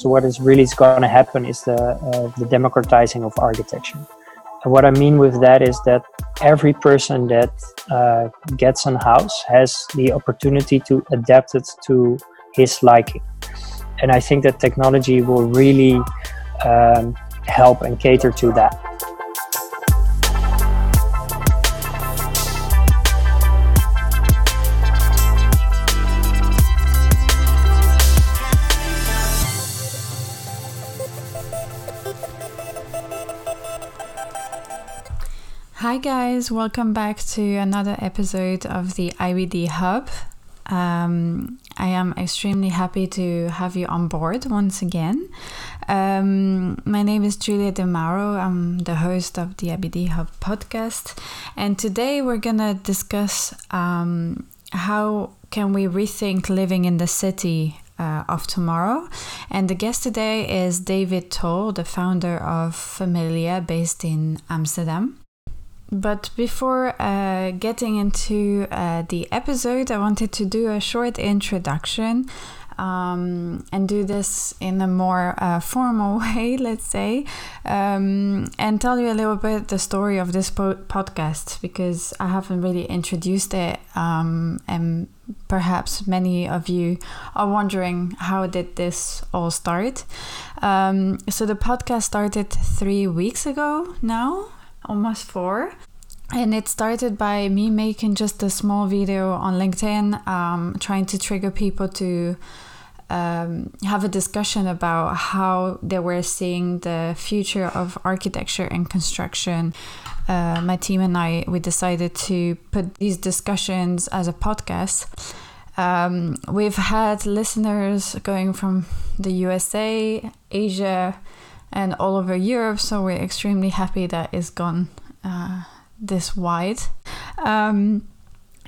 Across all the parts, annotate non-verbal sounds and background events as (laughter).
So what is really going to happen is the uh, the democratizing of architecture. And what I mean with that is that every person that uh, gets a house has the opportunity to adapt it to his liking. And I think that technology will really um, help and cater to that. Hi, guys, welcome back to another episode of the IBD Hub. Um, I am extremely happy to have you on board once again. Um, my name is Giulia De Mauro. I'm the host of the IBD Hub podcast, and today we're gonna discuss um, how can we rethink living in the city uh, of tomorrow. And the guest today is David Tol, the founder of Familia, based in Amsterdam. But before uh, getting into uh, the episode, I wanted to do a short introduction um, and do this in a more uh, formal (laughs) way, let's say, um, and tell you a little bit the story of this po- podcast because I haven't really introduced it, um, and perhaps many of you are wondering how did this all start. Um, so the podcast started three weeks ago now almost four. And it started by me making just a small video on LinkedIn, um, trying to trigger people to um, have a discussion about how they were seeing the future of architecture and construction. Uh, my team and I, we decided to put these discussions as a podcast. Um, we've had listeners going from the USA, Asia, and all over Europe. So we're extremely happy that it's gone uh, this wide. Um,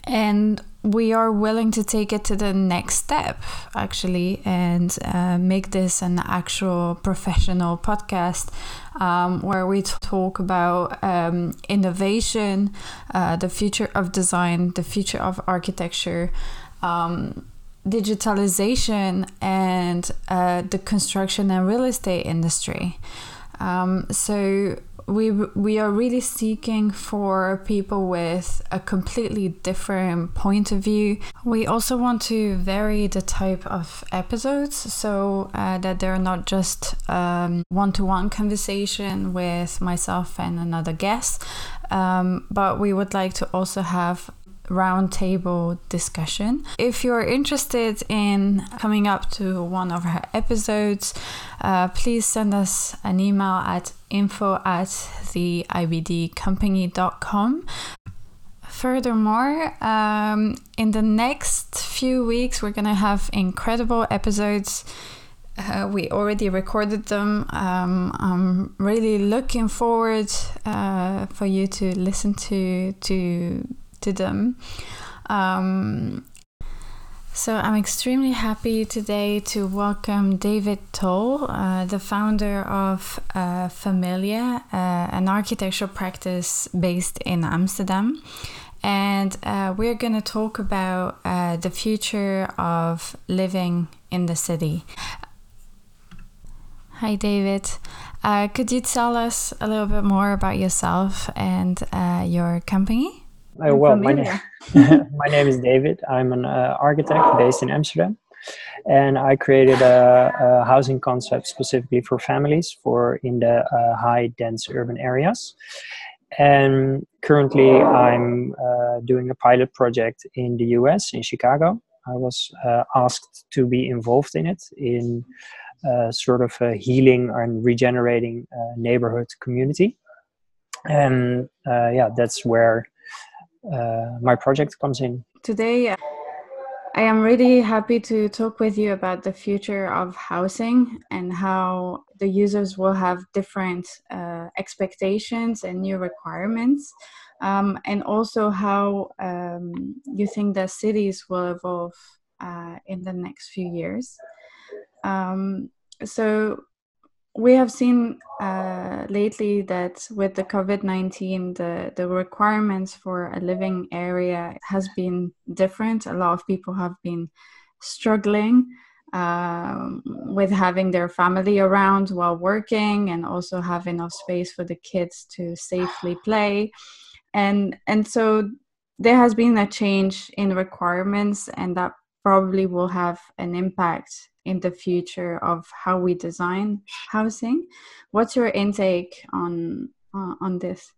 and we are willing to take it to the next step, actually, and uh, make this an actual professional podcast um, where we talk about um, innovation, uh, the future of design, the future of architecture. Um, digitalization and uh, the construction and real estate industry. Um, so we we are really seeking for people with a completely different point of view. We also want to vary the type of episodes so uh, that they're not just um, one-to-one conversation with myself and another guest, um, but we would like to also have roundtable discussion. If you're interested in coming up to one of her episodes, uh, please send us an email at info at theibdcompany.com. Furthermore, um, in the next few weeks, we're going to have incredible episodes. Uh, we already recorded them. Um, I'm really looking forward uh, for you to listen to to to them. Um, so I'm extremely happy today to welcome David Tol, uh, the founder of uh, Familia, uh, an architectural practice based in Amsterdam. And uh, we're going to talk about uh, the future of living in the city. Hi, David. Uh, could you tell us a little bit more about yourself and your company? Uh, well, my, name, (laughs) (laughs) my name is David. I'm an uh, architect based in Amsterdam. And I created a, a, housing concept specifically for families for in the uh, high dense urban areas. And currently, I'm uh, doing a pilot project in the US, in Chicago. I was uh, asked to be involved in it in uh, sort of a healing and regenerating neighborhood community. And yeah, that's where uh, my project comes in. Today, I am really happy to talk with you about the future of housing and how the users will have different uh, expectations and new requirements, um, and also how um, you think that cities will evolve uh, in the next few years. Um, so, we have seen uh, lately that with the covid-19 the, the requirements for a living area has been different. A lot of people have been struggling um, with having their family around while working and also have enough space for the kids to safely (sighs) play. And and so there has been a change in requirements and that probably will have an impact in the future of how we design housing. What's your intake on uh, on this?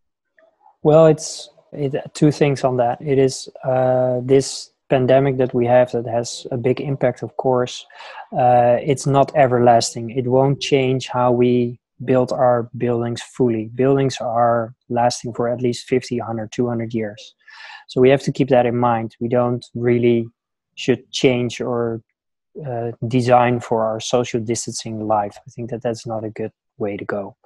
Well it's it, two things on that. It is uh, this pandemic that we have that has a big impact of course uh, it's not everlasting. It won't change how we build our buildings fully. Buildings are lasting for at least 50 100 200 years. So we have to keep that in mind. We don't really should change or uh, design for our social distancing life i think that that's not a good way to go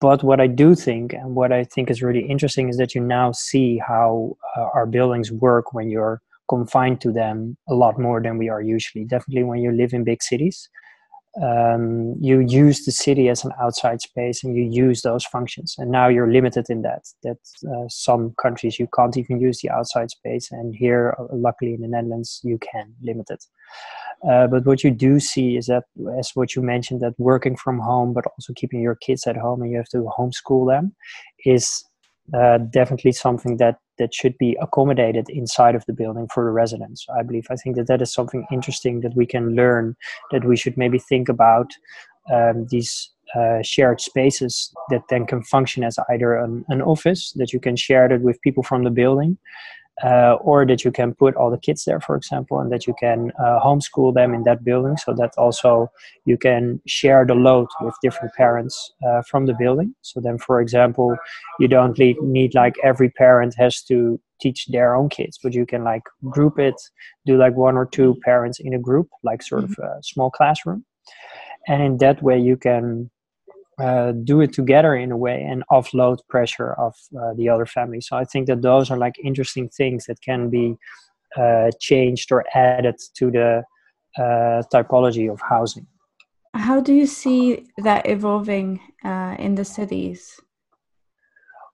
but what I do think, and what I think is really interesting, is that you now see how uh, our buildings work when you're confined to them a lot more than we are usually. Definitely when you live in big cities, um, you use the city as an outside space and you use those functions. And now you're limited in that. That uh, some countries you can't even use the outside space, and here, uh, luckily in the Netherlands, you can limit it. Uh, but what you do see is that, as what you mentioned, that working from home, but also keeping your kids at home and you have to homeschool them, is uh, definitely something that that should be accommodated inside of the building for the residents. I believe. I think that that is something interesting that we can learn. That we should maybe think about um, these uh, shared spaces that then can function as either an, an office that you can share it with people from the building uh, or that you can put all the kids there, for example, and that you can uh, homeschool them in that building so that also you can share the load with different parents uh, from the building. So then, for example, you don't need, need like every parent has to teach their own kids, but you can like group it, do like one or two parents in a group, like sort of mm-hmm. a small classroom. And in that way, you can uh, do it together in a way and offload pressure of uh, the other family. So I think that those are like interesting things that can be uh, changed or added to the uh, typology of housing. How do you see that evolving uh, in the cities?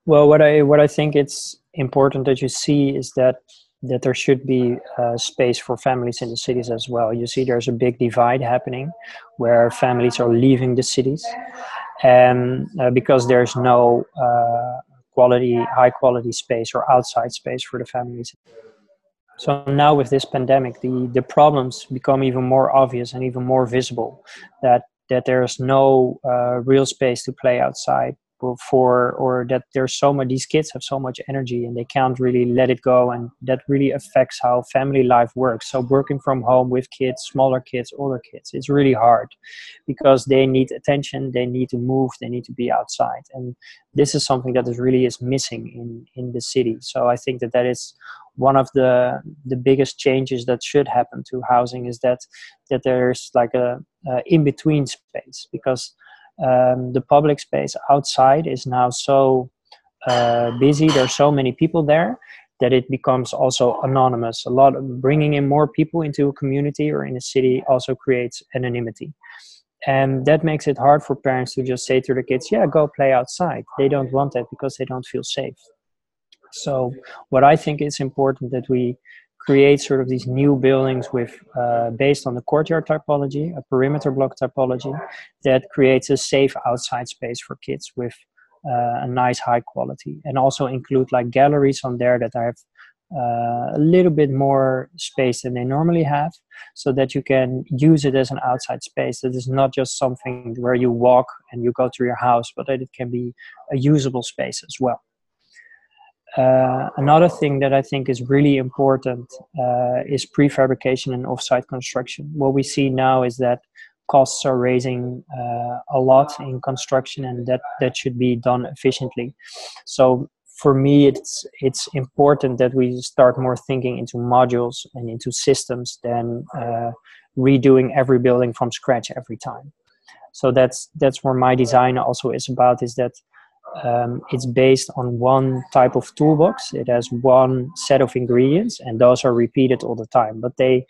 Well, what I what I think it's important that you see is that that there should be uh, space for families in the cities as well. You see, there's a big divide happening where families are leaving the cities and uh, because there's no uh, quality high quality space or outside space for the families. So now with this pandemic the the problems become even more obvious and even more visible that that there's no uh, real space to play outside for or that there's so much these kids have so much energy and they can't really let it go. And that really affects how family life works. So working from home with kids smaller kids older kids it's really hard because they need attention they need to move they need to be outside. And this is something that is really is missing in in the city. So i think that that is one of the the biggest changes that should happen to housing is that that there's like a, a in between space because um, the public space outside is now so uh, busy. There's so many people there that it becomes also anonymous. A lot of bringing in more people into a community or in a city also creates anonymity. And that makes it hard for parents to just say to the kids, yeah, go play outside. They don't want that because they don't feel safe. So, what I think is important that we create sort of these new buildings with uh, based on the courtyard typology, a perimeter block typology that creates a safe outside space for kids with uh, a nice high quality, and also include like galleries on there that have uh, a little bit more space than they normally have, so that you can use it as an outside space. That is not just something where you walk and you go to your house, but that it can be a usable space as well. Uh, another thing that I think is really important uh, is prefabrication and offsite construction. What we see now is that costs are raising uh, a lot in construction, and that that should be done efficiently. So for me, it's it's important that we start more thinking into modules and into systems than uh, redoing every building from scratch every time. So that's that's where my design also is about. Is that um, it's based on one type of toolbox. It has one set of ingredients, and those are repeated all the time. But they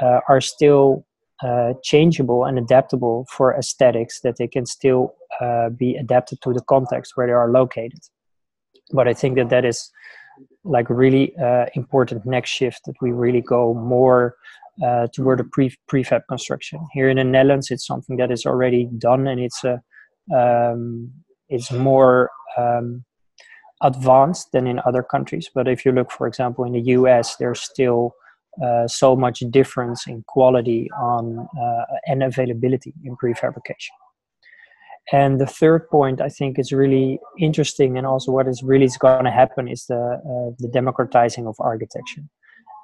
uh, are still uh, changeable and adaptable for aesthetics that they can still uh, be adapted to the context where they are located. But I think that that is like really uh, important next shift that we really go more uh, toward a pre prefab construction. Here in the Netherlands, it's something that is already done, and it's a um, it's more um, advanced than in other countries. But if you look, for example, in the US, there's still uh, so much difference in quality on uh, and availability in prefabrication. And the third point I think is really interesting, and also what is really going to happen is the uh, the democratizing of architecture.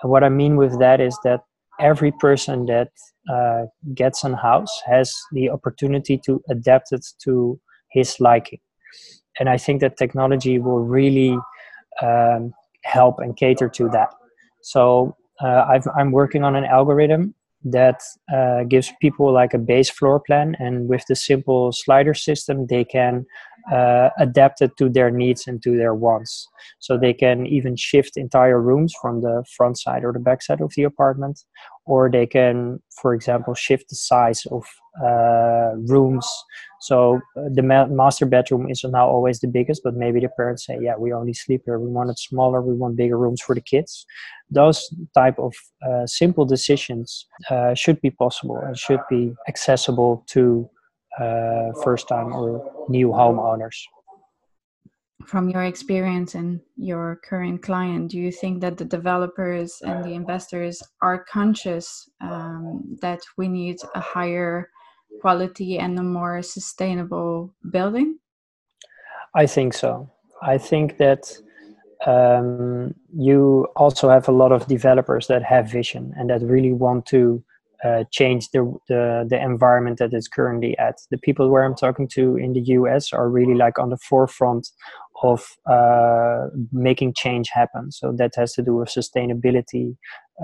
And what I mean with that is that every person that uh, gets a house has the opportunity to adapt it to his liking. And I think that technology will really um, help and cater to that. So uh, i am working on an algorithm that uh, gives people like a base floor plan, and with the simple slider system, they can uh, adapt it to their needs and to their wants. So they can even shift entire rooms from the front side or the back side of the apartment, or they can, for example, shift the size of uh, rooms. So uh, the ma- master bedroom is now always the biggest, but maybe the parents say, "Yeah, we only sleep here. We want it smaller. We want bigger rooms for the kids." Those type of uh, simple decisions uh, should be possible and should be accessible to uh, first time or new homeowners. From your experience and your current client, do you think that the developers and the investors are conscious um, that we need a higher quality and a more sustainable building? I think so. I think that um, you also have a lot of developers that have vision and that really want to uh, change the, the the environment that it's currently at. The people where I'm talking to in the US are really like on the forefront of uh, making change happen. So that has to do with sustainability,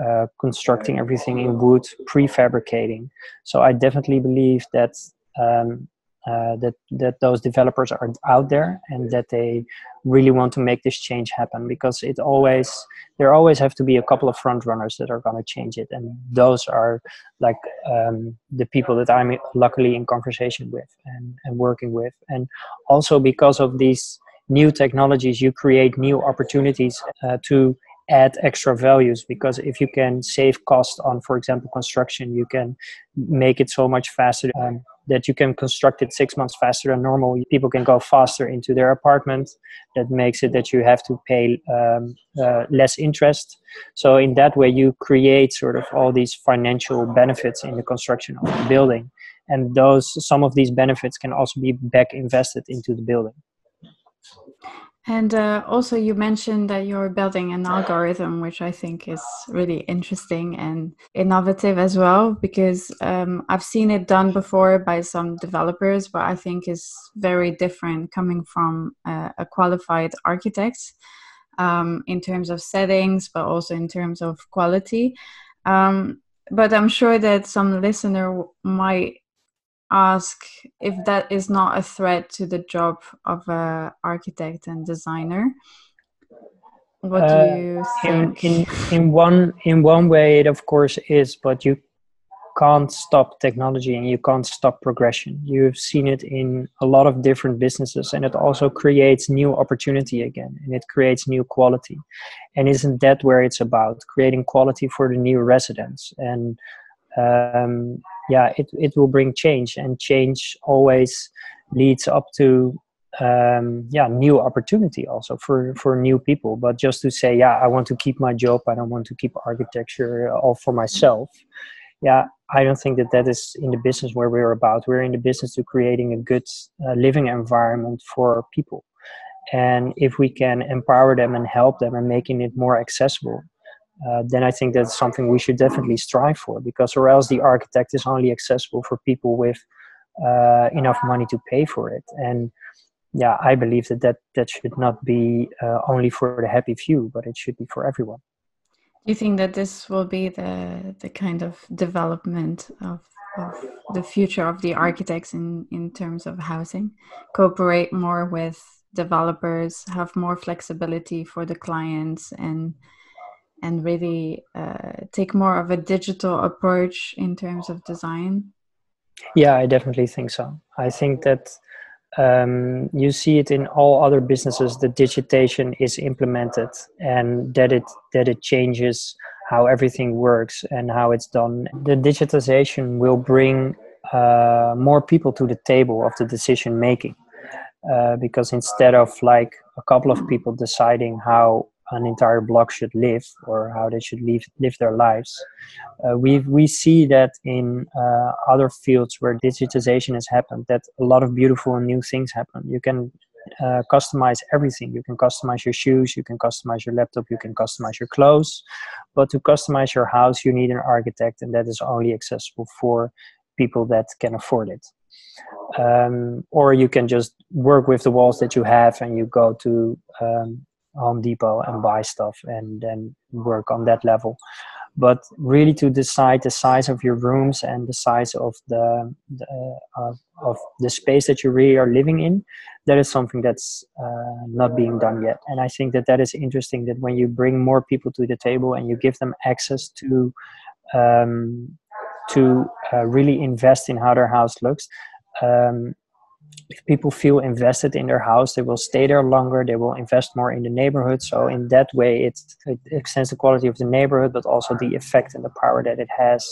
uh, constructing everything in wood, prefabricating. So I definitely believe that um, uh, that that those developers are out there and that they really want to make this change happen because it always there always have to be a couple of front runners that are going to change it. And those are like um, the people that i'm luckily in conversation with and, and working with. And also because of these new technologies you create new opportunities uh, to add extra values because if you can save cost on for example construction you can make it so much faster. Um, that you can construct it six months faster than normal. People can go faster into their apartment. That makes it that you have to pay um, uh, less interest. So in that way, you create sort of all these financial benefits in the construction of the building, and those some of these benefits can also be back invested into the building. And uh, also, you mentioned that you're building an algorithm, which I think is really interesting and innovative as well, because um, I've seen it done before by some developers, but I think is very different coming from uh, a qualified architect um, in terms of settings, but also in terms of quality. Um, but I'm sure that some listener might ask if that is not a threat to the job of an architect and designer. What uh, do you think? In, in, in one in one way, it of course is, but you can't stop technology and you can't stop progression. You've seen it in a lot of different businesses, and it also creates new opportunity again, and it creates new quality. And isn't that where it's about creating quality for the new residents and um, yeah, it, it will bring change, and change always leads up to um, yeah new opportunity also for for new people. But just to say, yeah, I want to keep my job, I don't want to keep architecture all for myself. Yeah, I don't think that that is in the business where we're about. We're in the business to creating a good uh, living environment for people. And if we can empower them and help them and making it more accessible, uh, then I think that's something we should definitely strive for because, or else, the architect is only accessible for people with uh, enough money to pay for it. And yeah, I believe that that, that should not be uh, only for the happy few, but it should be for everyone. Do you think that this will be the the kind of development of, of the future of the architects in in terms of housing? Cooperate more with developers, have more flexibility for the clients, and and really uh, take more of a digital approach in terms of design? Yeah, I definitely think so. I think that um, you see it in all other businesses. The digitation is implemented, and that it that it changes how everything works and how it's done. The digitization will bring uh, more people to the table of the decision making uh, because instead of like a couple of people deciding how an entire block should live or how they should live live their lives. Uh, we we see that in uh, other fields where digitization has happened, that a lot of beautiful and new things happen. You can uh, customize everything. You can customize your shoes, you can customize your laptop, you can customize your clothes. But to customize your house, you need an architect, and that is only accessible for people that can afford it. Um, or you can just work with the walls that you have and you go to um, Home Depot and buy stuff and then work on that level. But really, to decide the size of your rooms and the size of the, the uh, of the space that you really are living in, that is something that's uh, not being done yet. And I think that that is interesting. That when you bring more people to the table and you give them access to um, to uh, really invest in how their house looks, um, if people feel invested in their house, they will stay there longer. They will invest more in the neighborhood. So in that way, it, it extends the quality of the neighborhood, but also the effect and the power that it has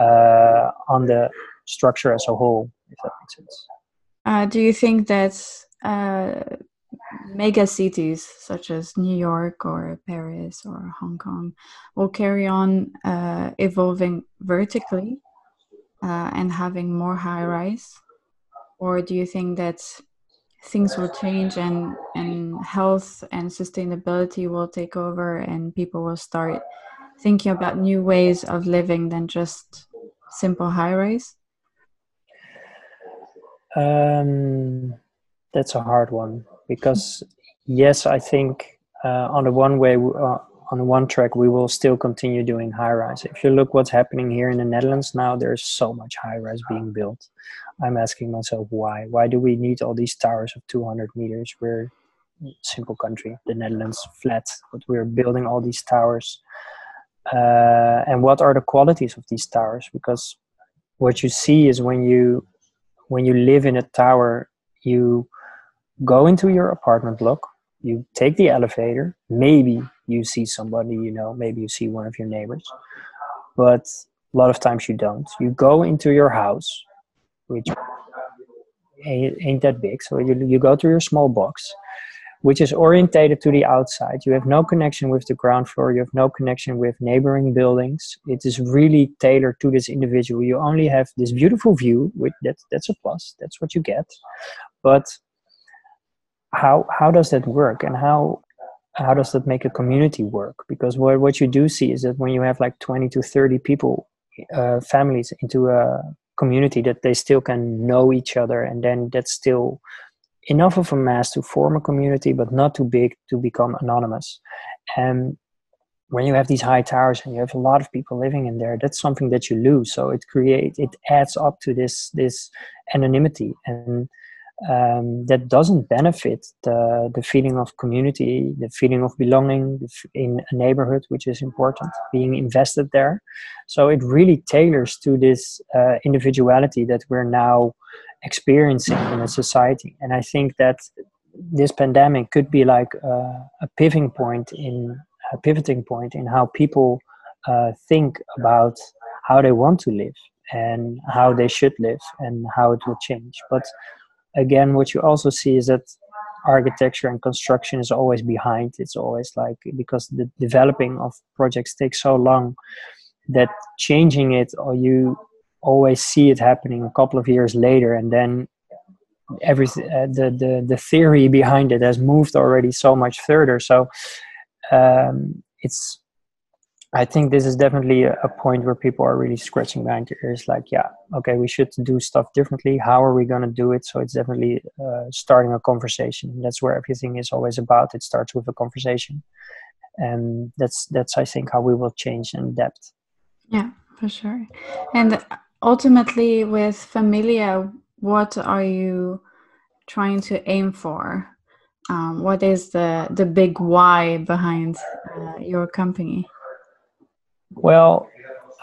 uh, on the structure as a whole. If that makes sense. Uh, do you think that uh, mega cities such as New York or Paris or Hong Kong will carry on uh, evolving vertically uh, and having more high rise? Or do you think that things will change and and health and sustainability will take over and people will start thinking about new ways of living than just simple high rise? Um, that's a hard one because yes i think uh, on the one way uh, on one track we will still continue doing high rise. If you look what's happening here in the netherlands now there's so much high rise being built i'm asking myself why. Why do we need all these towers of 200 meters? We're a simple country the netherlands flat but we're building all these towers. Uh, and what are the qualities of these towers? Because what you see is when you when you live in a tower you go into your apartment block you take the elevator maybe you see somebody you know maybe you see one of your neighbors but a lot of times you don't. You go into your house which ain't that big. So you, you go to your small box which is orientated to the outside. You have no connection with the ground floor. You have no connection with neighboring buildings. It is really tailored to this individual. You only have this beautiful view which that, that's a plus. That's what you get. But how how does that work? And how how does that make a community work? Because what, what you do see is that when you have like 20 to 30 people uh, families into a community that they still can know each other and then that's still enough of a mass to form a community but not too big to become anonymous. And when you have these high towers and you have a lot of people living in there that's something that you lose. So it creates it adds up to this this anonymity. And um, that doesn't benefit the, the feeling of community, the feeling of belonging in a neighborhood, which is important, being invested there. So it really tailors to this uh, individuality that we're now experiencing in a society. And I think that this pandemic could be like a, a pivoting point in a pivoting point in how people uh, think about how they want to live and how they should live and how it will change. But again what you also see is that architecture and construction is always behind. It's always like because the developing of projects takes so long that changing it or you always see it happening a couple of years later and then everything uh, the, the the theory behind it has moved already so much further. So um, it's I think this is definitely a, point where people are really scratching behind their ears. Like, yeah, okay, we should do stuff differently. How are we going to do it? So it's definitely uh, starting a conversation. That's where everything is always about. It starts with a conversation, and that's that's I think how we will change and adapt. Yeah, for sure. And ultimately, with Familia, what are you trying to aim for? Um, what is the the big why behind uh, your company? Well,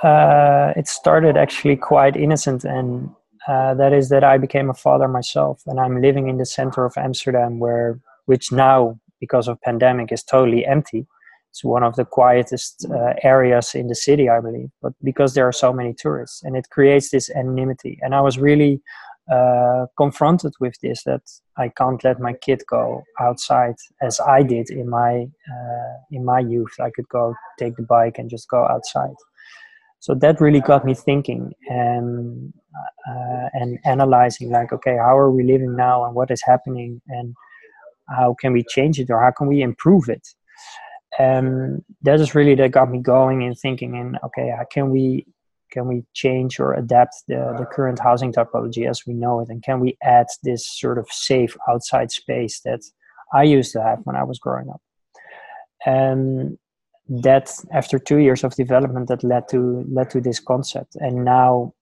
uh, it started actually quite innocent, and uh, that is that I became a father myself, and I'm living in the center of Amsterdam, where which now because of pandemic is totally empty. it's one of the quietest uh, areas in the city, I believe. But because there are so many tourists, and it creates this anonymity. And I was really uh, confronted with this that I can't let my kid go outside as I did in my uh, in my youth. I could go take the bike and just go outside. So that really got me thinking and uh, and analyzing like, okay, how are we living now, and what is happening, and how can we change it, or how can we improve it? and that is really that got me going and thinking and okay how can we can we change or adapt the, the current housing typology as we know it and can we add this sort of safe outside space that i used to have when i was growing up and that after two years of development that led to led to this concept and now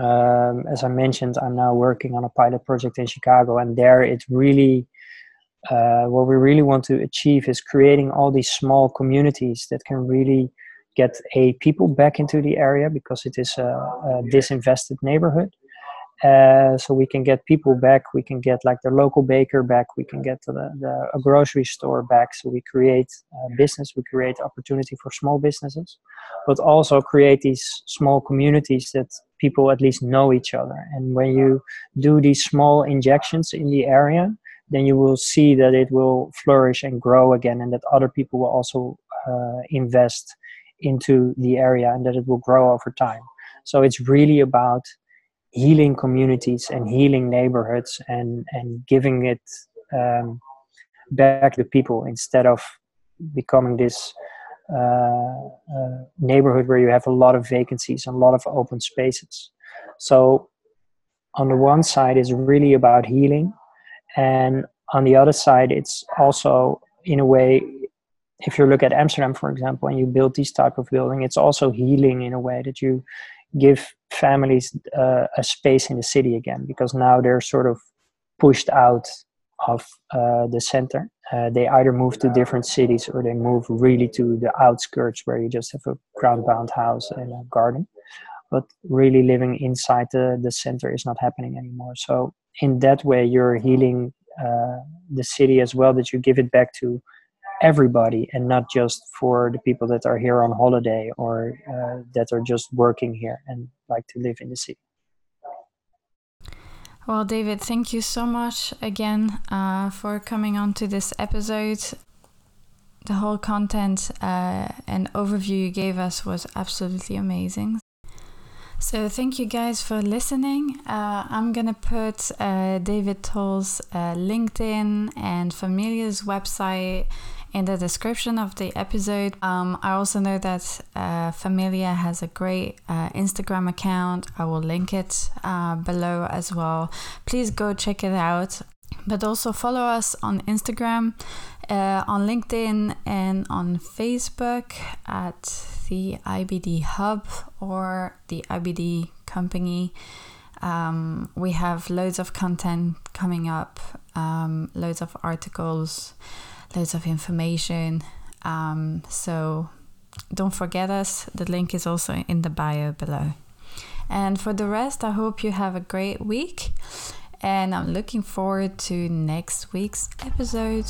um, as i mentioned i'm now working on a pilot project in chicago and there it really uh, what we really want to achieve is creating all these small communities that can really get a people back into the area because it is a, a disinvested neighborhood. Uh, so we can get people back. We can get like the local baker back. We can get the, the a grocery store back. So we create business. We create opportunity for small businesses, but also create these small communities that people at least know each other. And when you do these small injections in the area, then you will see that it will flourish and grow again and that other people will also uh, invest into the area and that it will grow over time so it's really about healing communities and healing neighborhoods and and giving it um, back to people instead of becoming this uh, uh, neighborhood where you have a lot of vacancies and a lot of open spaces. So on the one side is really about healing and on the other side it's also in a way if you look at amsterdam for example and you build this type of building it's also healing in a way that you give families uh, a space in the city again because now they're sort of pushed out of uh, the center. Uh, they either move to different cities or they move really to the outskirts where you just have a ground bound house and a garden. But really living inside the, the center is not happening anymore. So in that way you're healing uh, the city as well that you give it back to everybody and not just for the people that are here on holiday or uh, that are just working here and like to live in the city. Well david thank you so much again uh, for coming on to this episode. The whole content uh, and overview you gave us was absolutely amazing. So thank you guys for listening. Uh, I'm gonna put uh, David Tol's uh, LinkedIn and Familia's website in the description of the episode. Um, I also know that uh, Familia has a great uh, Instagram account. I will link it uh, below as well. Please go check it out. But also follow us on Instagram, on LinkedIn, and on Facebook at the IBD Hub or the IBD Company. Um, we have loads of content coming up, um, loads of articles, loads of information. Um, so don't forget us. The link is also in the bio below. And for the rest, I hope you have a great week. And I'm looking forward to next week's episode.